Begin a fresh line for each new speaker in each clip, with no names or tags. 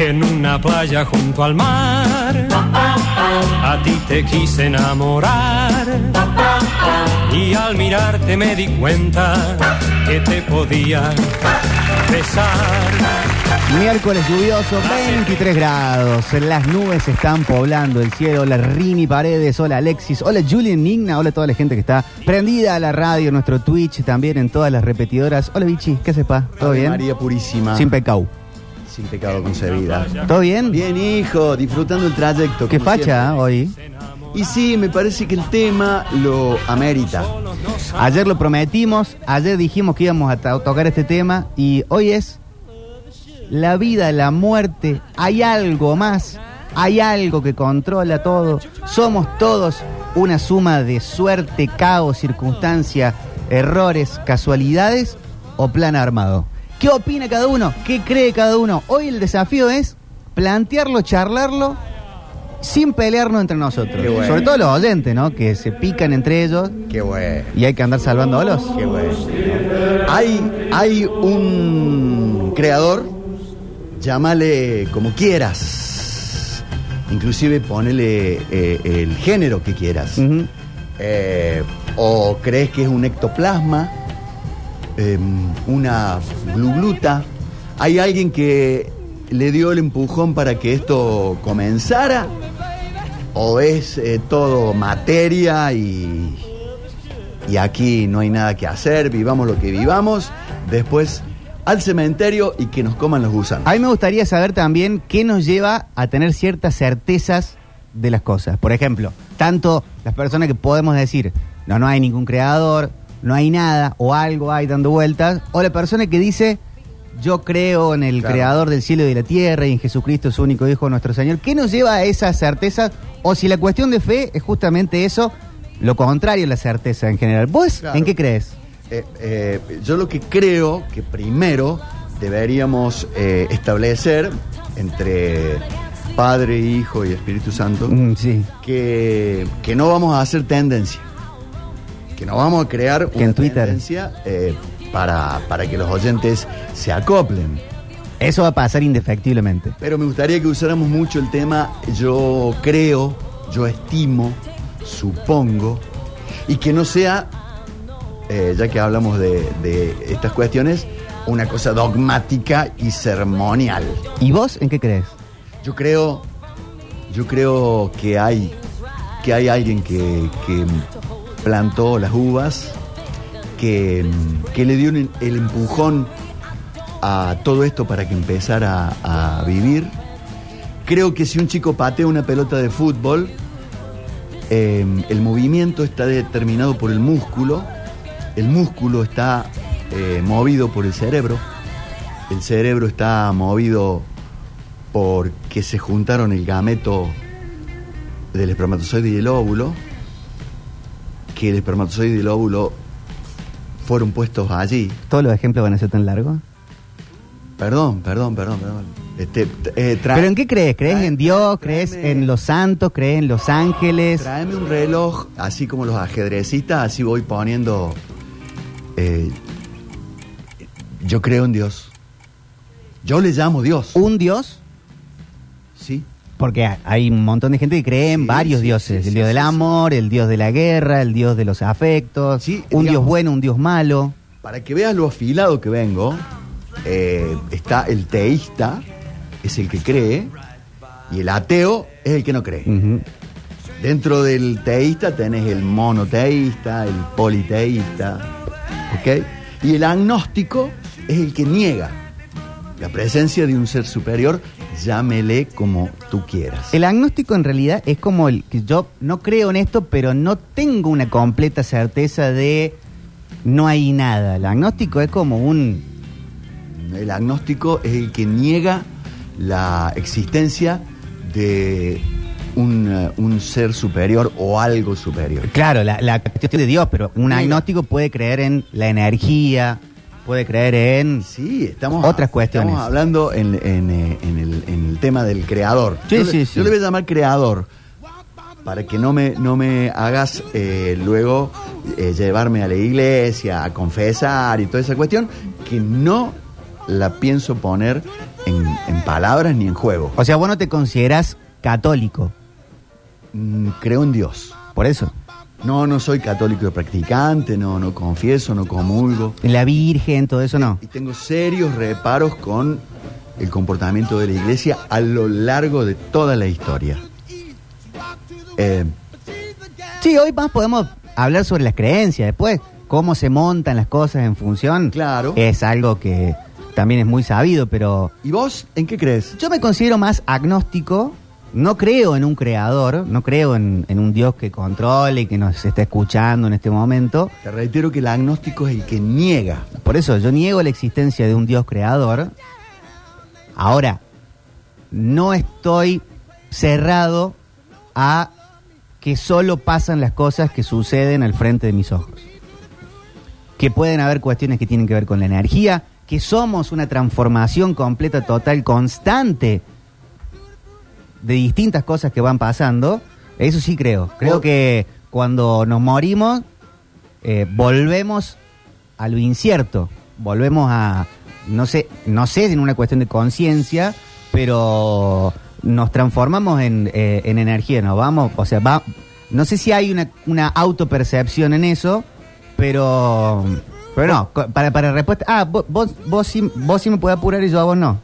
en una playa junto al mar. A ti te quise enamorar y al mirarte me di cuenta que te podía besar.
Miércoles lluvioso, 23 grados. Las nubes están poblando el cielo. Hola Rini Paredes, hola Alexis, hola Julian Nigna, hola toda la gente que está prendida a la radio, nuestro Twitch, también en todas las repetidoras. Hola Vichy, ¿qué sepa? ¿Todo bien?
María Purísima.
Sin pecado.
Sin pecado concebida.
¿Todo bien?
Bien, hijo, disfrutando el trayecto.
Qué
como
facha
siempre.
¿eh? hoy.
Y sí, me parece que el tema lo amerita.
Ayer lo prometimos, ayer dijimos que íbamos a to- tocar este tema y hoy es la vida, la muerte. Hay algo más, hay algo que controla todo. Somos todos una suma de suerte, caos, circunstancia, errores, casualidades o plan armado. ¿Qué opina cada uno? ¿Qué cree cada uno? Hoy el desafío es plantearlo, charlarlo sin pelearnos entre nosotros.
Qué bueno.
Sobre todo los oyentes, ¿no? Que se pican entre ellos
Qué bueno.
y hay que andar salvándolos.
Qué bueno. Hay, hay un creador, llámale como quieras. Inclusive ponele eh, el género que quieras. Eh, o crees que es un ectoplasma, eh, una glugluta. Hay alguien que le dio el empujón para que esto comenzara, o es eh, todo materia y, y aquí no hay nada que hacer, vivamos lo que vivamos, después al cementerio y que nos coman los gusanos.
A mí me gustaría saber también qué nos lleva a tener ciertas certezas de las cosas. Por ejemplo, tanto las personas que podemos decir, no, no hay ningún creador, no hay nada, o algo hay dando vueltas, o la persona que dice, yo creo en el
Claro.
creador del cielo y de la tierra y en Jesucristo, su único Hijo, nuestro Señor. ¿Qué nos lleva a esas certezas? O si la cuestión de fe es justamente eso, lo contrario a la certeza en general. ¿Vos
Claro.
en qué crees?
Eh, eh, yo lo que creo que primero deberíamos eh, establecer entre Padre, Hijo y Espíritu Santo
Mm, sí.
que, que no vamos a hacer tendencia, que no vamos a crear una
en Twitter.
tendencia eh, para, para que los oyentes se acoplen.
Eso va a pasar indefectiblemente.
Pero me gustaría que usáramos mucho el tema yo creo, yo estimo, supongo, y que no sea, eh, ya que hablamos de, de estas cuestiones, una cosa dogmática y ceremonial.
¿Y vos en qué crees?
Yo creo, yo creo que hay, que hay alguien que, que plantó las uvas, que, que le dio el empujón a todo esto para que empezara a, vivir. Creo que si un chico patea una pelota de fútbol, eh, el movimiento está determinado por el músculo, el músculo está eh, movido por el cerebro, el cerebro está movido porque se juntaron el gameto del espermatozoide y el óvulo, que el espermatozoide y el óvulo fueron puestos allí.
¿Todos los ejemplos van a ser tan largos?
Perdón, perdón, perdón, perdón. Este, eh,
¿Pero en qué crees? ¿Crees
trae-
en Dios? ¿Crees en los santos? ¿Crees en los ángeles?
Tráeme un reloj, así como los ajedrecistas, así voy poniendo. eh, yo creo en Dios. Yo le llamo Dios.
¿Un Dios? Porque ha- hay un montón de gente que cree en
Sí,
varios
sí,
dioses.
sí,
el dios del amor, el dios de la guerra, el dios de los afectos.
Sí,
un dios bueno, un dios malo.
Para que veas lo afilado que vengo, eh, está el teísta, es el que cree, y el ateo es el que no cree. Dentro del teísta tenés el monoteísta, el politeísta, ¿ok? Y el agnóstico es el que niega la presencia de un ser superior, llámele como tú quieras.
El agnóstico en realidad es como el que yo no creo en esto, pero no tengo una completa certeza de no hay nada. El agnóstico es como un
El agnóstico es el que niega la existencia de un, eh, un ser superior o algo superior.
Claro, la, la cuestión de Dios, pero un agnóstico puede creer en la energía, puede creer en...
Sí, estamos,
Otras cuestiones.
estamos hablando en, en, eh, en el, en el tema del creador.
Sí,
yo,
sí,
le,
sí.
yo le voy a llamar creador para que no me, no me hagas eh, luego eh, llevarme a la iglesia, a confesar y toda esa cuestión, que no la pienso poner en, en palabras ni en juego.
O sea, vos no te consideras católico,
Mm, creo en Dios.
por eso.
No, no soy católico practicante, no, no confieso, no comulgo.
La Virgen, todo eso no.
Y tengo serios reparos con el comportamiento de la iglesia a lo largo de toda la historia. Eh,
Sí, hoy más podemos hablar sobre las creencias. Después, cómo se montan las cosas en función.
Claro.
Es algo que también es muy sabido, pero
¿Y vos en qué crees?
yo me considero más agnóstico. No creo en un creador, no creo en, en un Dios que controle y que nos está escuchando en este momento.
Te reitero que el agnóstico es el que niega.
Por eso yo niego la existencia de un Dios creador. Ahora, no estoy cerrado a que solo pasan las cosas que suceden al frente de mis ojos. Que pueden haber cuestiones que tienen que ver con la energía, que somos una transformación completa, total, constante de distintas cosas que van pasando. Eso sí creo. Creo que cuando nos morimos, eh, volvemos a lo incierto. Volvemos a, no sé, no sé en una cuestión de conciencia, pero nos transformamos en, eh, en energía, nos vamos, o sea, va, no sé si hay una, una autopercepción en eso, pero, pero no, para, para respuesta, ah, vos, vos, vos, sí, vos sí me puede apurar y yo a vos no.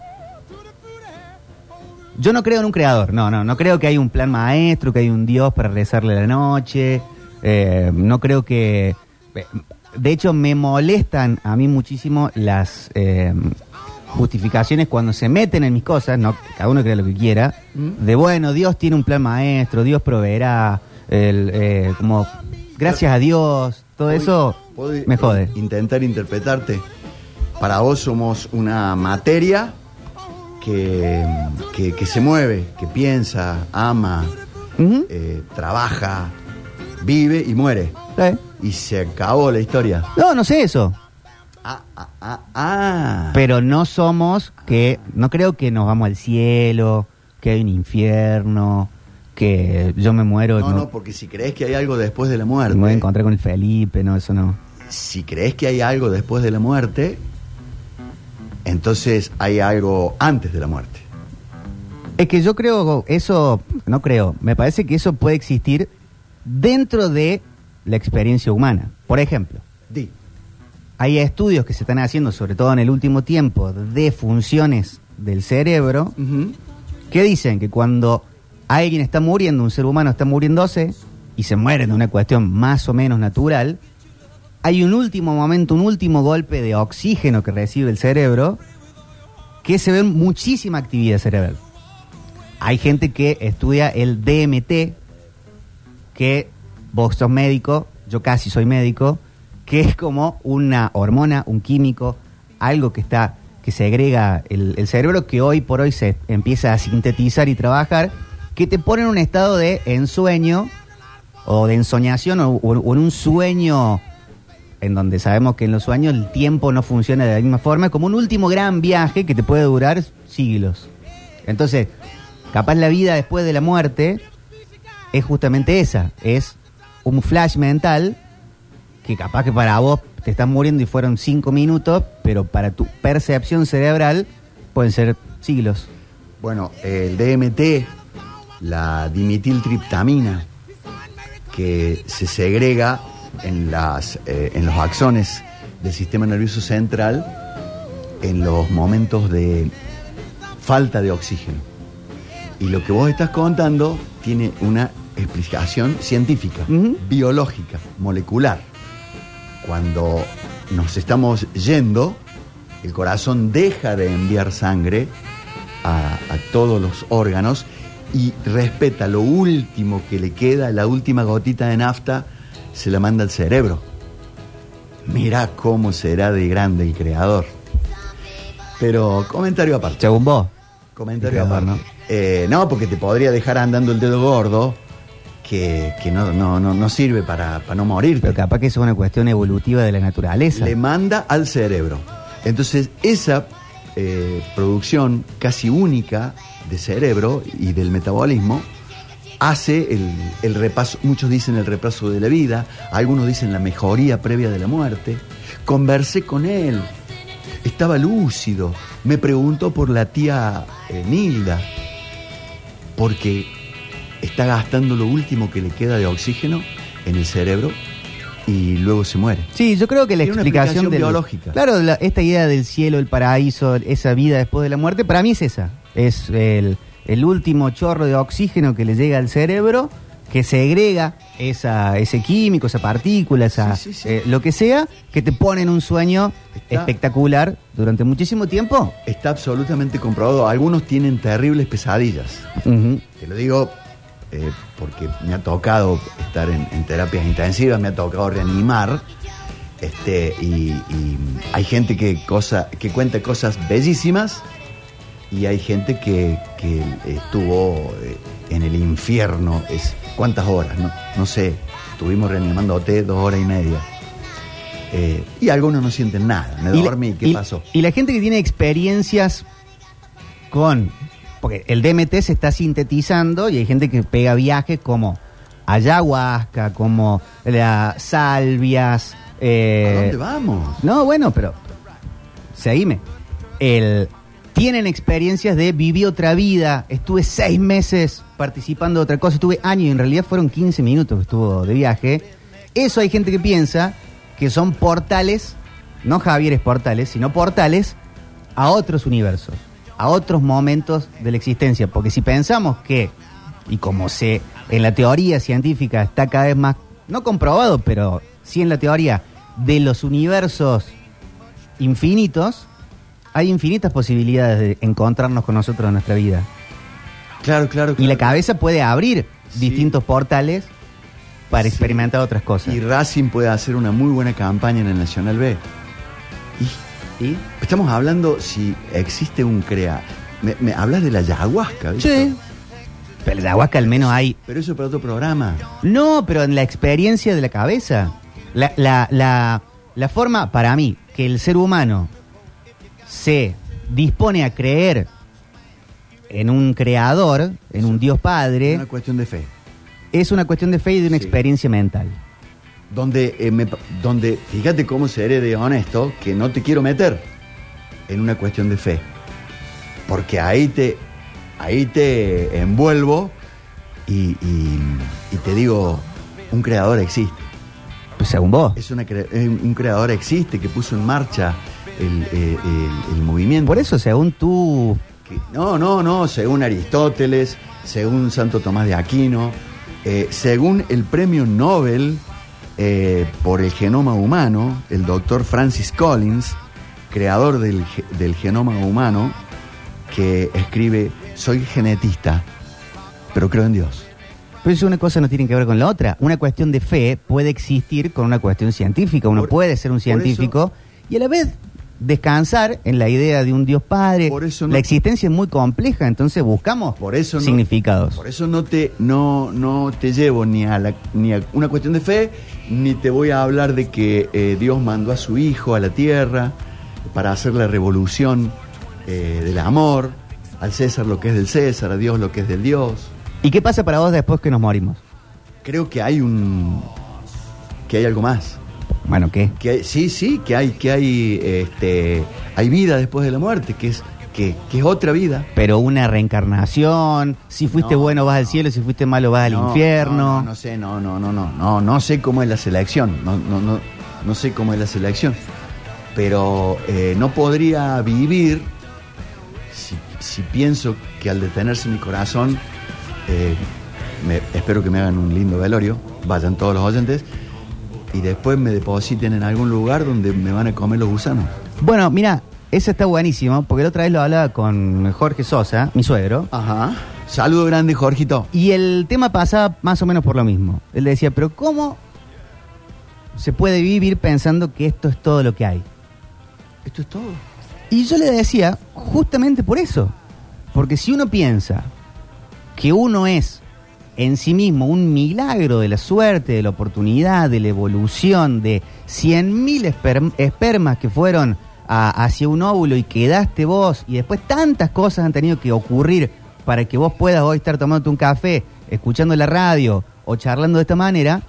Yo no creo en un creador, no, no, no creo que hay un plan maestro, que hay un Dios para rezarle la noche, eh, no creo que... De hecho, me molestan a mí muchísimo las eh, justificaciones cuando se meten en mis cosas, no, cada uno crea lo que quiera, de bueno, Dios tiene un plan maestro, Dios proveerá, el, eh, como gracias a Dios, todo eso
¿Puedo
me jode.
Intentar interpretarte. Para vos somos una materia que, que, que se mueve, que piensa, ama, eh, trabaja, vive y muere. Y se acabó la historia.
No, no sé eso.
Ah, ah, ah, ah.
Pero no somos que, no creo que nos vamos al cielo, que hay un infierno, que yo me muero,
No,
no,
no, porque si crees que hay algo después de la
me
muerte,
voy a encontrar con el Felipe, no, eso no.
si crees que hay algo después de la muerte, entonces hay algo antes de la muerte.
Es que yo creo, eso, no creo, me parece que eso puede existir dentro de la experiencia humana. Por ejemplo,
Di.
hay estudios que se están haciendo, sobre todo en el último tiempo, de funciones del cerebro, que dicen que cuando alguien está muriendo, un ser humano está muriéndose y se muere de una cuestión más o menos natural, hay un último momento, un último golpe de oxígeno que recibe el cerebro, que se ve muchísima actividad cerebral. Hay gente que estudia el DMT, que vos sos médico, yo casi soy médico, que es como una hormona, un químico, algo que está que segrega el, el cerebro que hoy por hoy se empieza a sintetizar y trabajar, que te pone en un estado de ensueño o de ensoñación o- o en un sueño en donde sabemos que en los sueños el tiempo no funciona de la misma forma, como un último gran viaje que te puede durar siglos. Entonces, capaz la vida después de la muerte es justamente esa, es un flash mental que capaz que para vos te estás muriendo y fueron cinco minutos, pero para tu percepción cerebral pueden ser siglos.
Bueno, el DMT, la dimitiltriptamina, que se segrega en, las, eh, en los axones del sistema nervioso central en los momentos de falta de oxígeno. Y lo que vos estás contando tiene una explicación científica, biológica, molecular. Cuando nos estamos yendo, el corazón deja de enviar sangre a, a todos los órganos y respeta lo último que le queda, la última gotita de nafta, se la manda al cerebro. Mirá cómo será de grande el creador. Pero comentario aparte.
Según vos.
Comentario
creador,
aparte. Eh, ¿no? porque te podría dejar andando el dedo gordo que, que no, no, no, no sirve para, para no morir.
Pero capaz que eso es una cuestión evolutiva de la naturaleza.
Le manda al cerebro. Entonces, esa eh, producción casi única de cerebro y del metabolismo hace el, el repaso, muchos dicen el repaso de la vida, algunos dicen la mejoría previa de la muerte. Conversé con él. estaba lúcido. Me preguntó por la tía eh, Nilda, porque está gastando lo último que le queda de oxígeno en el cerebro y luego se muere.
Sí, yo creo que la
Tiene
explicación,
explicación
del-
biológica.
Claro, la- esta idea del cielo, el paraíso, esa vida después de la muerte, para mí es esa. Es el, el último chorro de oxígeno que le llega al cerebro, que segrega esa, ese químico, esa partícula, esa,
Sí, sí, sí.
eh, lo que sea, que te pone en un sueño
Está-
espectacular durante muchísimo tiempo.
Está absolutamente comprobado. Algunos tienen terribles pesadillas. Te lo digo eh, porque me ha tocado estar en, en terapias intensivas, me ha tocado reanimar. Este, y, y hay gente que, cosa, que cuenta cosas bellísimas y hay gente que, que estuvo eh, en el infierno. Es, ¿Cuántas horas? No, no sé. Estuvimos reanimándote dos horas y media. Eh, y algunos no sienten nada. Me dormí, ¿qué
y-
pasó?
Y la gente que tiene experiencias con. Porque el DMT se está sintetizando y hay gente que pega viajes como ayahuasca, como las salvias. eh,
¿A dónde vamos?
No, bueno, pero. Seguime. El, tienen experiencias de viví otra vida, estuve seis meses participando de otra cosa, estuve años y en realidad fueron 15 minutos que estuvo de viaje. Eso hay gente que piensa que son portales, no Javieres portales, sino portales a otros universos, a otros momentos de la existencia. Porque si pensamos que, y como se en la teoría científica está cada vez más, no comprobado, pero sí en la teoría de los universos infinitos, hay infinitas posibilidades de encontrarnos con nosotros en nuestra vida.
Claro, claro.
Y la
claro.
cabeza puede abrir
Sí.
distintos portales para
Sí.
experimentar otras cosas.
Y Racing puede hacer una muy buena campaña en el Nacional B. Y
¿Y?
estamos hablando si existe un crea. Me, me hablas de la ayahuasca, ¿viste?
Sí. Pero la ayahuasca al menos hay.
Pero eso es para otro programa.
No, pero en la experiencia de la cabeza. La, la, la, la forma, para mí, que el ser humano se dispone a creer en un creador, en un Dios
Es
Padre,
una cuestión de fe.
es una cuestión de fe y de una
Sí.
experiencia mental.
Donde, eh, me donde, fíjate cómo seré de honesto, que no te quiero meter en una cuestión de fe. Porque ahí te, ahí te envuelvo y, y- y te digo, un creador existe.
Pues según vos.
Es una un creador existe que puso en marcha el, eh, el- el movimiento.
Por eso, según tú.
No, no, no, según Aristóteles, según Santo Tomás de Aquino, eh, según el premio Nobel eh, por el genoma humano, el doctor Francis Collins, creador del, del genoma humano, que escribe, soy genetista, pero creo en Dios.
Pero eso una cosa no tiene que ver con la otra. Una cuestión de fe puede existir con una cuestión científica. Uno
Por-
puede ser un científico y a la vez descansar en la idea de un Dios Padre.
Por eso no-
la existencia es muy compleja, entonces buscamos
Por eso no-
significados.
Por eso no te, no, no te llevo ni a, la- ni a una cuestión de fe, ni te voy a hablar de que eh, Dios mandó a su Hijo a la tierra para hacer la revolución eh, del amor, al César lo que es del César, a Dios lo que es del Dios.
¿Y qué pasa para vos después que nos morimos?
Creo que hay un... que hay algo más.
Bueno, ¿qué?
Que sí, sí, que hay, que hay, este, hay vida después de la muerte, que es, que, que es otra vida.
Pero una reencarnación, si fuiste
No,
bueno vas al cielo, si fuiste malo vas al
No,
infierno.
No, no, no sé, no, no, no, no, no, no sé cómo es la selección, no, no, no, no sé cómo es la selección, pero eh, no podría vivir si, si pienso que al detenerse mi corazón, eh, me- espero que me hagan un lindo velorio, vayan todos los oyentes y después me depositen en algún lugar donde me van a comer los gusanos.
Bueno, mira, eso está buenísimo, porque la otra vez lo hablaba con Jorge Sosa, mi suegro,
Ajá. Saludo grande, Jorgito.
y el tema pasaba más o menos por lo mismo. Él decía, pero ¿cómo se puede vivir pensando que esto es todo lo que hay?
Esto es todo.
Y yo le decía, justamente por eso. Porque si uno piensa que uno es en sí mismo un milagro de la suerte, de la oportunidad, de la evolución, de 100.000 esperm- espermas que fueron a- hacia un óvulo y quedaste vos, y después tantas cosas han tenido que ocurrir para que vos puedas hoy estar tomándote un café, escuchando la radio o charlando de esta manera,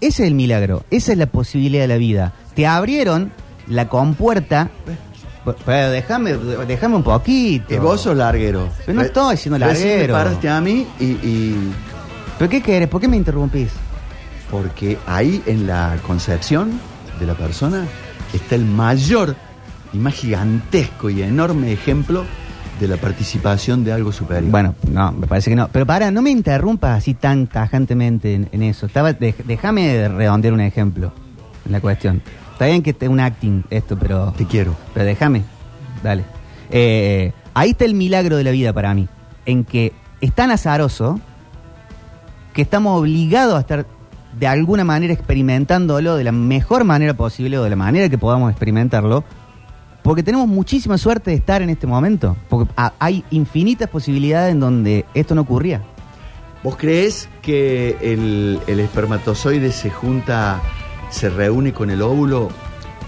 ese es el milagro, esa es la posibilidad de la vida. Te abrieron la compuerta Pero déjame, déjame un poquito.
Eh, vos sos larguero.
Pero no estoy siendo
recién
larguero.
me paraste a mí y, y-
¿Pero qué querés? ¿Por qué me interrumpís?
Porque ahí en la concepción de la persona está el mayor y más gigantesco y enorme ejemplo de la participación de algo superior.
Bueno, no, me parece que no. Pero para, no me interrumpas así tan tajantemente en, en eso. Estaba, dej- déjame redondear un ejemplo en la cuestión. Está bien que esté un acting esto, pero...
Te quiero.
Pero déjame, dale. Eh, ahí está el milagro de la vida para mí, en que es tan azaroso que estamos obligados a estar de alguna manera experimentándolo de la mejor manera posible o de la manera que podamos experimentarlo, porque tenemos muchísima suerte de estar en este momento, porque ha- hay infinitas posibilidades en donde esto no ocurría.
¿Vos crees que el, el espermatozoide se junta, se reúne con el óvulo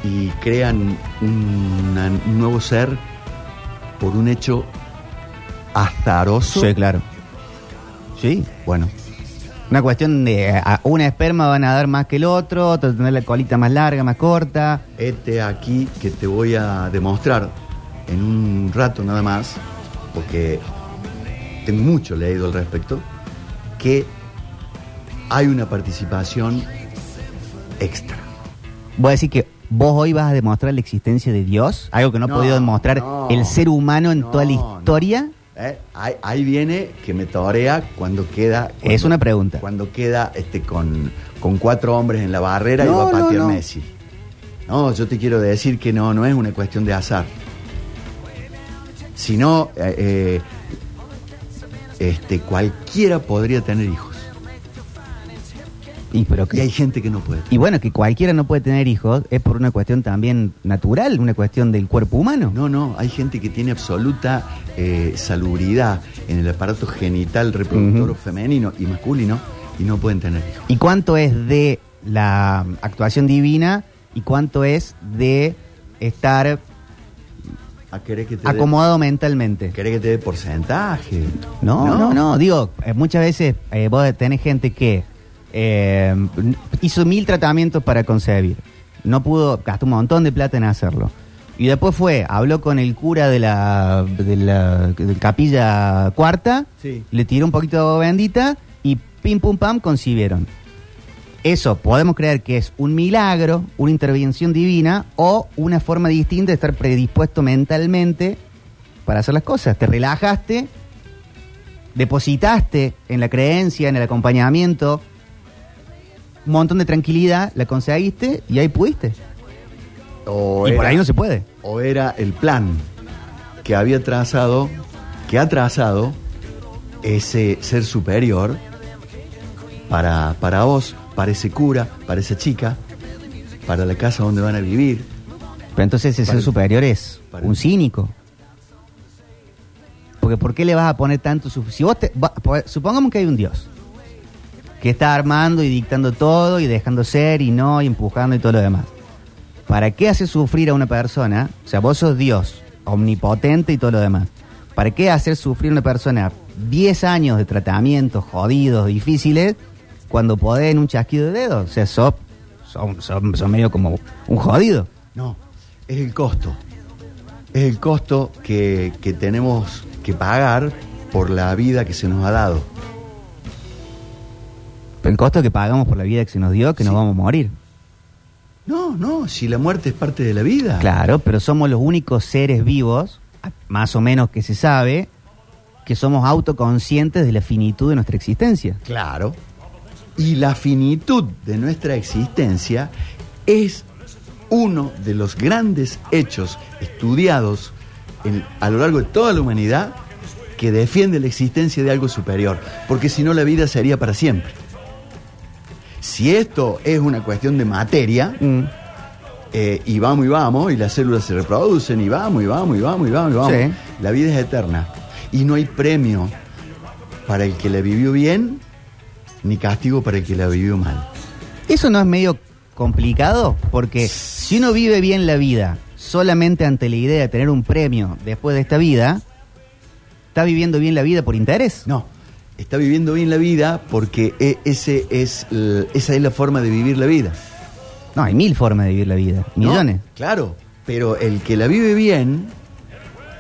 y crean una- un nuevo ser por un hecho azaroso?
claro. Sí, bueno. Una cuestión de a una esperma van a dar más que el otro, otro tener la colita más larga, más corta.
Este aquí que te voy a demostrar en un rato nada más, porque tengo mucho leído al respecto, que hay una participación extra.
Voy a decir que vos hoy vas a demostrar la existencia de Dios, algo que no ha podido demostrar
no,
el ser humano en
no,
toda la historia.
¿Eh? Ahí, ahí viene que me torea cuando queda. cuando-
Es una pregunta.
Cuando queda este con, con cuatro hombres en la barrera y va a patear
no.
Messi. No, yo te quiero decir que no, no es una cuestión de azar. Sino, eh, eh, este, cualquiera podría tener hijos.
Y, pero
Y
que,
hay gente que no puede.
y bueno, que cualquiera no puede tener hijos es por una cuestión también natural, una cuestión del cuerpo humano.
No, no, hay gente que tiene absoluta eh, salubridad en el aparato genital reproductor femenino y masculino y no pueden tener hijos.
¿Y cuánto es de la actuación divina y cuánto es de estar
¿A querer que te dé-
acomodado mentalmente?
¿Querés que te dé porcentaje?
No, no, no, digo, eh, muchas veces eh, vos tenés gente que eh, hizo mil tratamientos para concebir, no pudo, gastó un montón de plata en hacerlo. Y después fue, habló con el cura de la, de la de capilla cuarta,
Sí.
le tiró un poquito de agua bendita y pim pum pam concibieron. Eso podemos creer que es un milagro, una intervención divina o una forma distinta de estar predispuesto mentalmente para hacer las cosas. Te relajaste, depositaste en la creencia, en el acompañamiento, un montón de tranquilidad, la conseguiste y ahí pudiste.
O
y por
era-
ahí no se puede.
O era el plan que había trazado, que ha trazado ese ser superior para, para vos, para ese cura, para esa chica, para la casa donde van a vivir.
Pero entonces ese ser
el-
superior es
para
un
el-
cínico. Porque ¿por qué le vas a poner tanto su- Si vos te, va- po- supongamos que hay un Dios que está armando y dictando todo y dejando ser y no y empujando y todo lo demás. ¿Para qué hacer sufrir a una persona? O sea, vos sos Dios, omnipotente y todo lo demás. ¿Para qué hacer sufrir a una persona 10 años de tratamientos jodidos, difíciles, cuando podés en un chasquido de dedos? O sea, sos- sos medio como un jodido.
No, es el costo. Es el costo que, que tenemos que pagar por la vida que se nos ha dado.
El costo que pagamos por la vida que se nos dio, que nos
Sí.
vamos a morir.
No, no, si la muerte es parte de la vida.
Claro, pero somos los únicos seres vivos, más o menos que se sabe, que somos autoconscientes de la finitud de nuestra existencia.
Claro. Y la finitud de nuestra existencia es uno de los grandes hechos estudiados en- a lo largo de toda la humanidad que defiende la existencia de algo superior, porque si no la vida sería para siempre. Si esto es una cuestión de materia,
Mm.
eh, y vamos y vamos, y las células se reproducen, y vamos y vamos y vamos y vamos y vamos,
Sí.
la vida es eterna. Y no hay premio para el que la vivió bien, ni castigo para el que la vivió mal.
Eso no es medio complicado, porque si uno vive bien la vida solamente ante la idea de tener un premio después de esta vida, está viviendo bien la vida por interés.
No, está viviendo bien la vida porque e- ese es, l- esa es la forma de vivir la vida.
No, hay mil formas de vivir la vida,
¿no?
millones.
Claro, Pero el que la vive bien.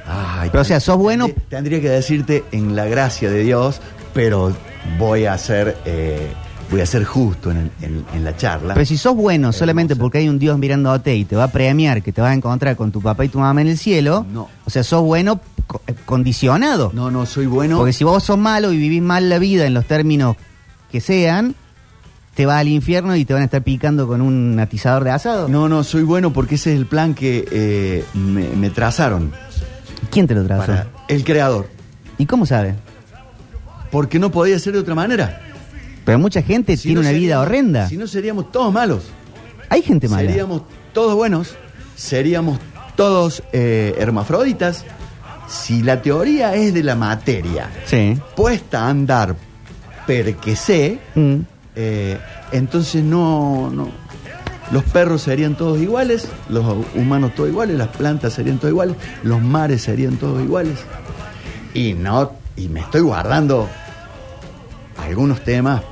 ay,
Pero, o sea, sos bueno-
tendría- Tendría que decirte en la gracia de Dios, pero voy a ser. eh, voy a ser justo en, el- en- en la charla.
Pero si sos bueno solamente
Hermosa.
porque hay un Dios mirándote y te va a premiar que te vas a encontrar con tu papá y tu mamá en el cielo,
No.
o sea, sos bueno eh, condicionado.
No, no, soy bueno.
Porque si vos sos malo y vivís mal la vida en los términos que sean, te vas al infierno y te van a estar picando con un atizador de asado.
No, no, soy bueno porque ese es el plan que eh, me, me trazaron
¿Quién te lo trazó?
para el creador.
¿Y cómo sabe?
Porque no podía ser de otra manera.
Pero mucha gente
Si
tiene
no
una vida horrenda.
Si no seríamos todos malos.
Hay gente mala.
Seríamos todos buenos, seríamos todos eh, hermafroditas. Si la teoría es de la materia
Sí.
puesta a andar porque sé,
Mm.
eh, entonces no, no. Los perros serían todos iguales, los humanos todos iguales, las plantas serían todos iguales, los mares serían todos iguales. Y no, y me estoy guardando algunos temas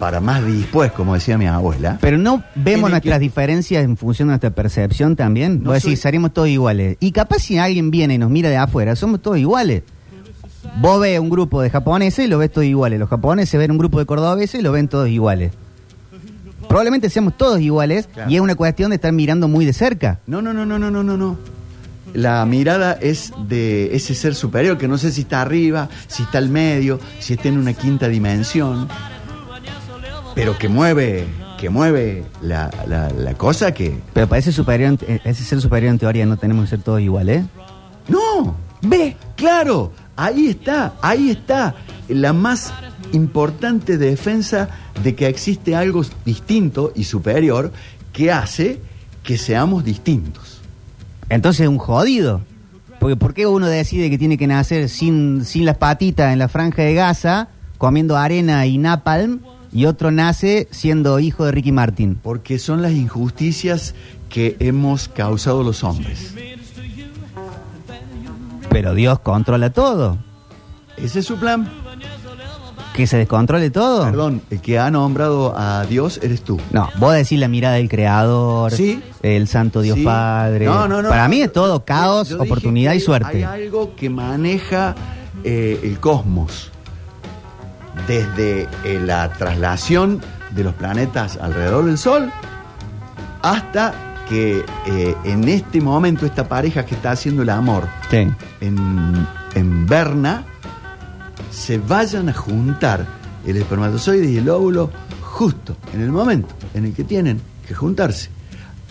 para más después, como decía mi abuela.
Pero no vemos nuestras
que-
diferencias en función de nuestra percepción también.
No
Vos
soy-
decís, seremos todos iguales. Y capaz si alguien viene y nos mira de afuera, somos todos iguales. Vos ves un grupo de japoneses y lo ves todos iguales. Los japoneses ven un grupo de cordobeses y lo ven todos iguales. Probablemente seamos todos iguales
Claro.
y es una cuestión de estar mirando muy de cerca.
No, no, no, no, no, no, no, no. La mirada es de ese ser superior que no sé si está arriba, si está al medio, si está en una quinta dimensión, pero que mueve, que mueve la, la- la cosa que.
Pero para ese, superior, en- ese ser superior en teoría no tenemos que ser todos iguales.
¡No! ¡Ve! ¡Claro! Ahí está, ahí está la más importante defensa de que existe algo distinto y superior que hace que seamos distintos.
Entonces es un jodido. Porque ¿por qué uno decide que tiene que nacer sin, sin las patitas en la franja de Gaza, comiendo arena y napalm, y otro nace siendo hijo de Ricky Martin?
Porque son las injusticias que hemos causado los hombres.
Pero Dios controla todo.
Ese es su plan.
¿Que se descontrole todo?
Perdón, el que ha nombrado a Dios eres tú.
No, vos decís la mirada del creador,
Sí.
el santo Dios
Sí.
Padre.
No, no, no.
Para mí es todo caos,
Yo
oportunidad y suerte.
Hay algo que maneja eh, el cosmos. Desde eh, la traslación de los planetas alrededor del Sol hasta que eh, en este momento esta pareja que está haciendo el amor
Sí.
en, en Berna se vayan a juntar. El espermatozoide y el óvulo justo en el momento en el que tienen que juntarse.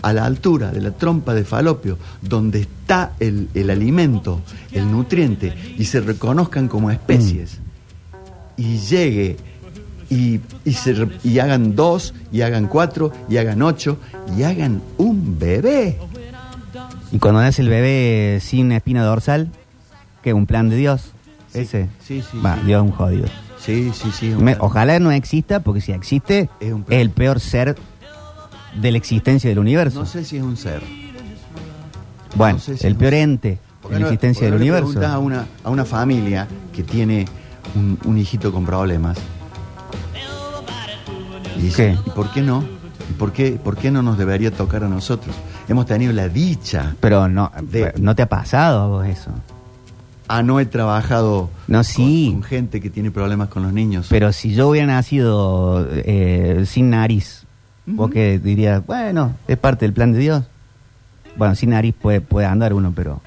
A la altura de la trompa de falopio donde está el, el alimento, el nutriente y se reconozcan como especies y llegue y, y, se y hagan dos y hagan cuatro y hagan ocho y hagan un bebé.
Y cuando nace el bebé sin espina dorsal, que un plan de Dios.
Sí,
Ese.
sí, sí,
Va,
sí.
Dios es un jodido.
Sí, sí, sí.
Me- ojalá no exista, porque si existe,
Es un
el peor ser de la existencia del universo.
No sé si es un ser.
bueno,
no sé si
el peor ente
¿Por
de la
no-
existencia del universo.
A una, a una familia que tiene un, un hijito con problemas. Y dice,
¿Qué?
¿y por qué no? ¿Y por qué, por qué no nos debería tocar a nosotros? Hemos tenido la dicha.
Pero no,
De-
no te ha pasado a vos eso.
Ah, no he trabajado
No,
con-
sí.
con, gente que tiene problemas con los niños.
Pero si yo hubiera nacido eh, sin nariz, vos
Ujú.
que dirías, bueno, es parte del plan de Dios. Bueno, sin nariz puede, puede andar uno, pero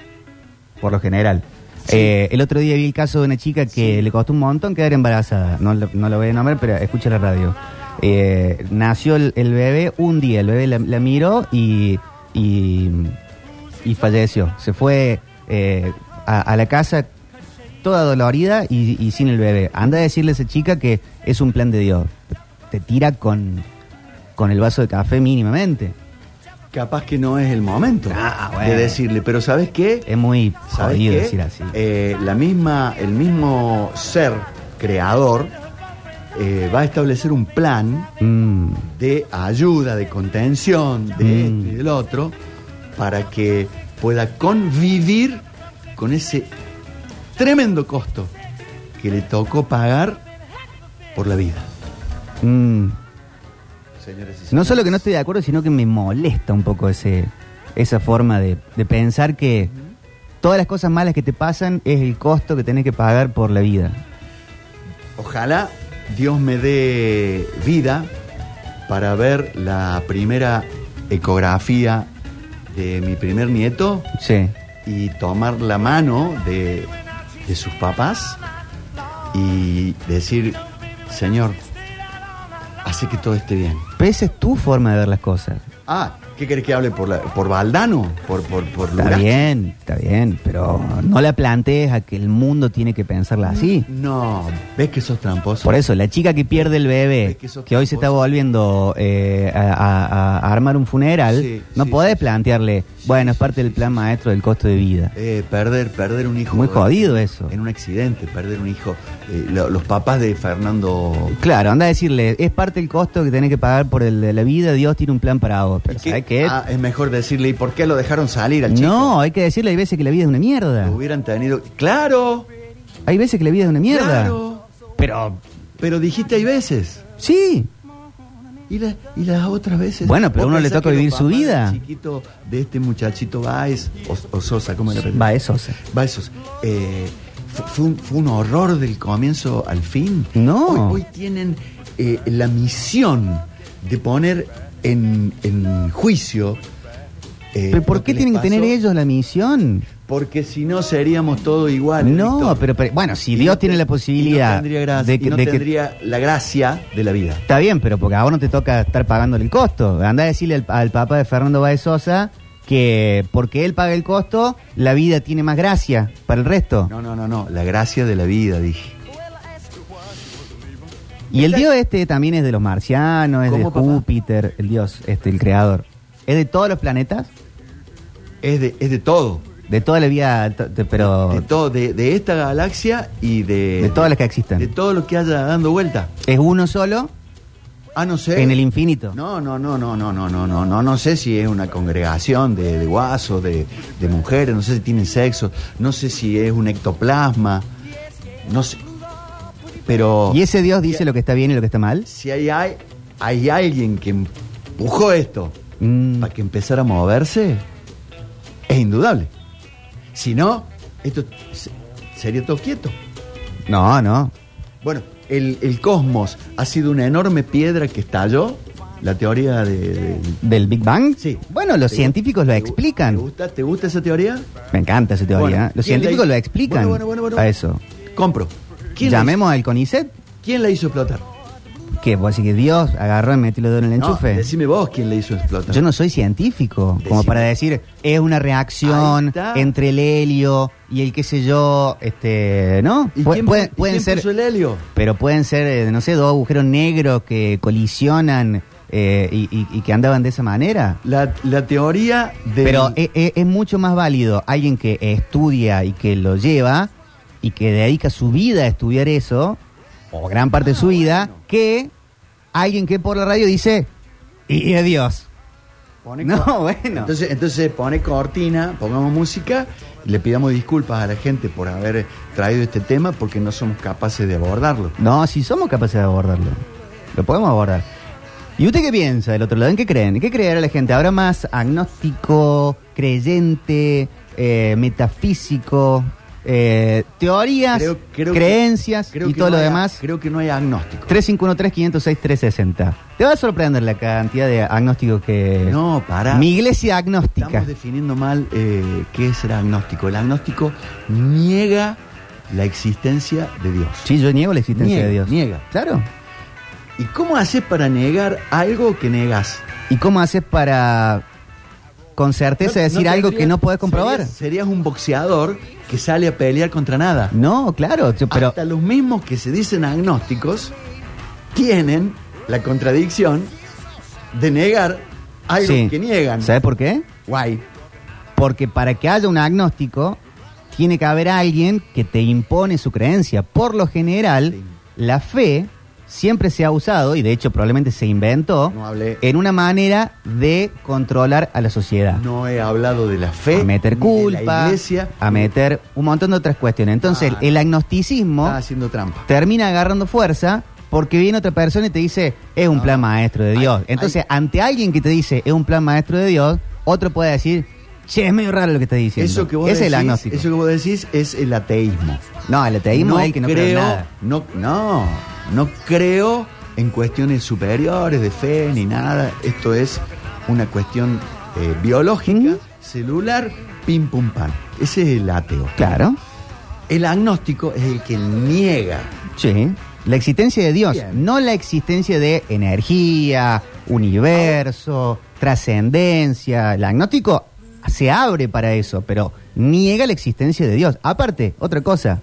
por lo general.
Sí.
Eh, el otro día vi el caso de una chica que le costó un montón quedar embarazada. No, lo- no lo voy a nombrar, pero escucha la radio. Eh, nació el, el bebé un día, el bebé la, la miró y, y, y falleció. Se fue eh, a, a la casa toda dolorida y, y sin el bebé. Anda a decirle a esa chica que es un plan de Dios. Te tira con, con el vaso de café mínimamente.
Capaz que no es el momento
Ah, bueno.
de decirle, pero ¿sabes qué?
Es muy
¿Sabes
jodido
qué?
decir así.
Eh, la misma, el mismo ser creador eh, va a establecer un plan
Mm,
de ayuda, de contención, de
Mm.
esto y del otro, para que pueda convivir con ese tremendo costo que le tocó pagar por la vida.
mm.
Señores y
No solo que no estoy de acuerdo, sino que me molesta un poco ese, esa forma de, de pensar que todas las cosas malas que te pasan es el costo que tenés que pagar por la vida.
Ojalá Dios me dé vida para ver la primera ecografía de mi primer nieto
Sí.
y tomar la mano de, de sus papás y decir, Señor, hace que todo esté bien.
Pero esa es tu forma de ver las cosas.
Ah, ¿qué querés que hable por, la, por Valdano? ¿Por, por, por
Está bien, está bien, pero no la plantees a que el mundo tiene que pensarla así.
No, ¿ves que sos tramposo?
Por eso, la chica que pierde el bebé,
que
hoy se está volviendo eh, a, a- a armar un funeral,
Sí,
no
sí,
podés
sí, sí.
plantearle, bueno, es parte del plan maestro del costo de vida.
Eh, perder, perder un hijo.
Muy jodido eso.
En un accidente, perder un hijo. Eh, lo- los papás de Fernando.
Claro, anda a decirle, es parte del costo que tenés que pagar por el de la vida, Dios tiene un plan para vos. Pero
¿Y qué?
¿sabes qué?
Ah, es mejor decirle, ¿y por qué lo dejaron salir al chico?
no, hay que decirle, hay veces que la vida es una mierda.
Lo hubieran tenido. ¡Claro!
Hay veces que la vida es una mierda.
¡Claro!
Pero,
Pero dijiste hay veces.
sí,
¿Y, la- y las otras veces?
Bueno, pero a
¿Vos
uno le toca
que
vivir su vida?
chiquito de este muchachito Baez, o, o Sosa, ¿cómo era?
va eso. sí.
Baezos. Eh, fu- fue, un, fue un horror del comienzo al fin.
No.
Hoy, hoy tienen eh, la misión de poner en, en juicio. eh,
¿Pero por qué tienen que tener ellos la misión?
Porque si no seríamos todos iguales.
No, pero, pero- bueno, si
Y
Dios
no
tiene la
y
posibilidad
no tendría gracia,
de
y
que,
no
de que-
tendría la gracia de la vida.
Está bien, pero porque a vos no te toca estar pagándole el costo. Anda a decirle al, al papá de Fernando Baez Sosa que porque él paga el costo, la vida tiene más gracia para el resto.
No, no, no, no. La gracia de la vida, dije.
Y el dios este también es de los marcianos, es de
¿Cómo, papá?
Júpiter, el dios, este, el creador. ¿Es de todos los planetas?
Es de, es de todo.
De toda la vida, to- de- pero
De todo, de, de esta galaxia y de.
De todas las que existen.
De todo lo que haya dando vuelta.
es uno solo
Ah, no sé.
en el infinito.
No, no, no, no, no, no, no, no, no, no sé si es una congregación de, de guasos, de, de mujeres, no sé si tienen sexo, no sé si es un ectoplasma, no sé. Pero
¿Y ese dios dice lo que está bien y lo que está mal?
si hay, hay, hay alguien que empujó esto
Mm,
para que empezara a moverse, es indudable. Si no, esto se- sería todo quieto.
no, no.
Bueno, el, el cosmos ha sido una enorme piedra que estalló. La teoría de. de-
¿Del Big Bang?
Sí.
Bueno, los
¿Te gu-
científicos lo explican.
¿Te gusta, ¿Te gusta esa teoría?
Me encanta esa teoría.
Bueno,
los
¿quién la
científicos
hizo?
lo explican
Bueno, bueno, bueno, bueno.
a eso.
Compro. ¿Quién la
Llamemos al CONICET.
¿Quién la hizo explotar?
¿Qué? ¿Vos decís que Dios agarró y metió los dedos en el
No,
enchufe?
decime vos quién la hizo explotar.
Yo no soy científico, como para decir, es una reacción entre el helio y el qué sé yo, este, ¿no?
¿Y
Pu-
quién,
pueden,
y
pueden
quién
ser,
puso el helio?
pero pueden ser, eh, no sé, dos agujeros negros que colisionan eh, y, y- y que andaban de esa manera.
La, la teoría de.
Pero eh, es, es mucho más válido alguien que estudia y que lo lleva y que dedica su vida a estudiar eso, o gran parte de su vida, que alguien que por la radio dice, y Dios.
Pone
No, bueno.
Entonces, entonces pone cortina, pongamos música y le pidamos disculpas a la gente por haber traído este tema porque no somos capaces de abordarlo.
No, si somos capaces de abordarlo. Lo podemos abordar. ¿Y usted qué piensa del otro lado? ¿En qué creen? ¿En qué creerá la gente? ¿Habrá más agnóstico, creyente, eh, metafísico, eh, teorías,
Creo- creo que-
creencias
Creo
y todo
no
lo
hay-
demás?
Creo que no hay agnóstico.
351-3506-360. Te va a sorprender la cantidad de agnósticos que...
No, pará.
Mi iglesia agnóstica.
Estamos definiendo mal eh, qué es el agnóstico. El agnóstico niega la existencia de Dios.
Sí, yo niego la existencia
Niega,
de Dios.
niega.
Claro.
¿Y cómo haces para negar algo que negas?
¿Y cómo haces para con certeza
No-
decir
no
algo que no puedes comprobar?
Serías, serías un boxeador que sale a pelear contra nada.
No, claro, yo- pero
Hasta los mismos que se dicen agnósticos tienen la contradicción de negar algo
Sí.
que niegan.
¿sabes por qué?
Guay.
Porque para que haya un agnóstico tiene que haber alguien que te impone su creencia. Por lo general,
Sí.
la fe siempre se ha usado y de hecho probablemente se inventó
No hablé.
en una manera de controlar a la sociedad.
No he hablado de la fe.
a meter
ni de
culpa,
La iglesia.
a meter un montón de otras cuestiones. Entonces,
Ah,
el agnosticismo
Está haciendo trampa.
termina agarrando fuerza porque viene otra persona y te dice, es un
No.
plan maestro de Dios. Entonces, ante alguien que te dice, es un plan maestro de Dios, otro puede decir, che, es medio raro lo que estás diciendo.
Eso que vos
es el
decís-
agnóstico.
Eso que vos decís es el ateísmo.
No, el ateísmo es el que no cree en nada.
No, no, no creo en cuestiones superiores de fe ni nada. Esto es una cuestión eh, biológica, celular, pim pum pam. Ese es el ateo.
Claro.
El agnóstico es el que niega.
Sí. La existencia de Dios,
Bien.
no la existencia de energía, universo, trascendencia. El agnóstico se abre para eso, pero niega la existencia de Dios. Aparte, otra cosa,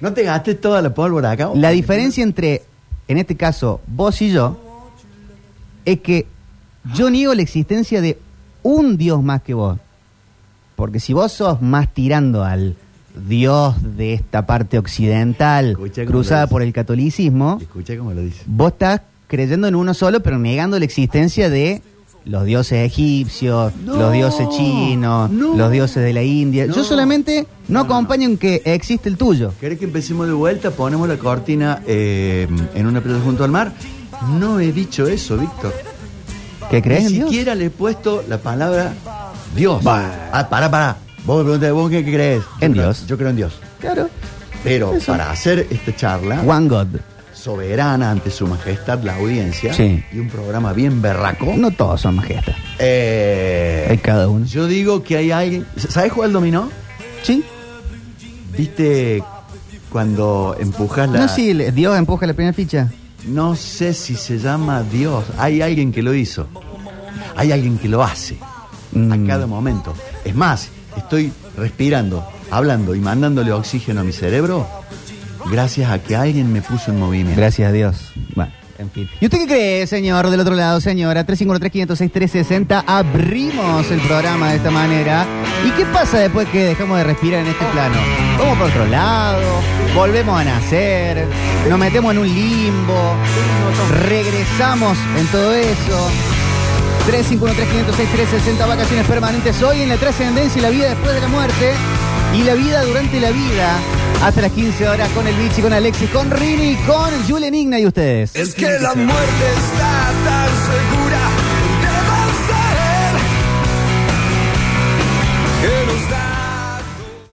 No te gastes toda la pólvora acá.
la diferencia entre, en este caso, vos y yo, es que yo niego la existencia de un Dios más que vos. Porque si vos sos más tirando al Dios de esta parte occidental, cruzada por el catolicismo,
Escucha cómo lo dice.
vos estás creyendo en uno solo, pero negando la existencia de los dioses egipcios,
No,
los dioses chinos,
no.
los dioses de la India.
No.
Yo solamente no, acompaño en que existe el tuyo.
¿Querés que empecemos de vuelta? Ponemos la cortina eh, en una playa junto al mar. No he dicho eso, Víctor.
¿Qué crees
Ni
en Dios?
siquiera le he puesto la palabra Dios.
Bah.
Ah, para, para. Vos me preguntas, ¿vos qué crees?
En Dios.
Yo creo en Dios.
Claro.
Pero
Eso.
para hacer esta charla
One God.
Soberana ante su majestad la audiencia
Sí.
y un programa bien berraco,
No todos son majestad.
eh,
Hay cada uno.
yo digo que hay alguien... ¿Sabes jugar al dominó?
¿Sí?
¿Viste cuando empujas la...
No, sí, le- Dios empuja la primera ficha.
No sé si se llama Dios. Hay alguien que lo hizo. Hay alguien que lo hace.
Mm.
A cada momento. Es más, estoy respirando, hablando y mandándole oxígeno a mi cerebro gracias a que alguien me puso en movimiento.
Gracias a Dios. Bueno, en fin. ¿Y usted qué cree, señor, del otro lado, señora? 353-506-360. Abrimos el programa de esta manera. ¿Y qué pasa después que dejamos de respirar en este plano? Vamos por otro lado, volvemos a nacer, nos metemos en un limbo, regresamos en todo eso. 351-3506-360 vacaciones permanentes hoy en la trascendencia y la vida después de la muerte y la vida durante la vida hasta las 15 horas con el Bichi, con Alexis, con Rini, con Julen Igna y ustedes.
Es que la muerte está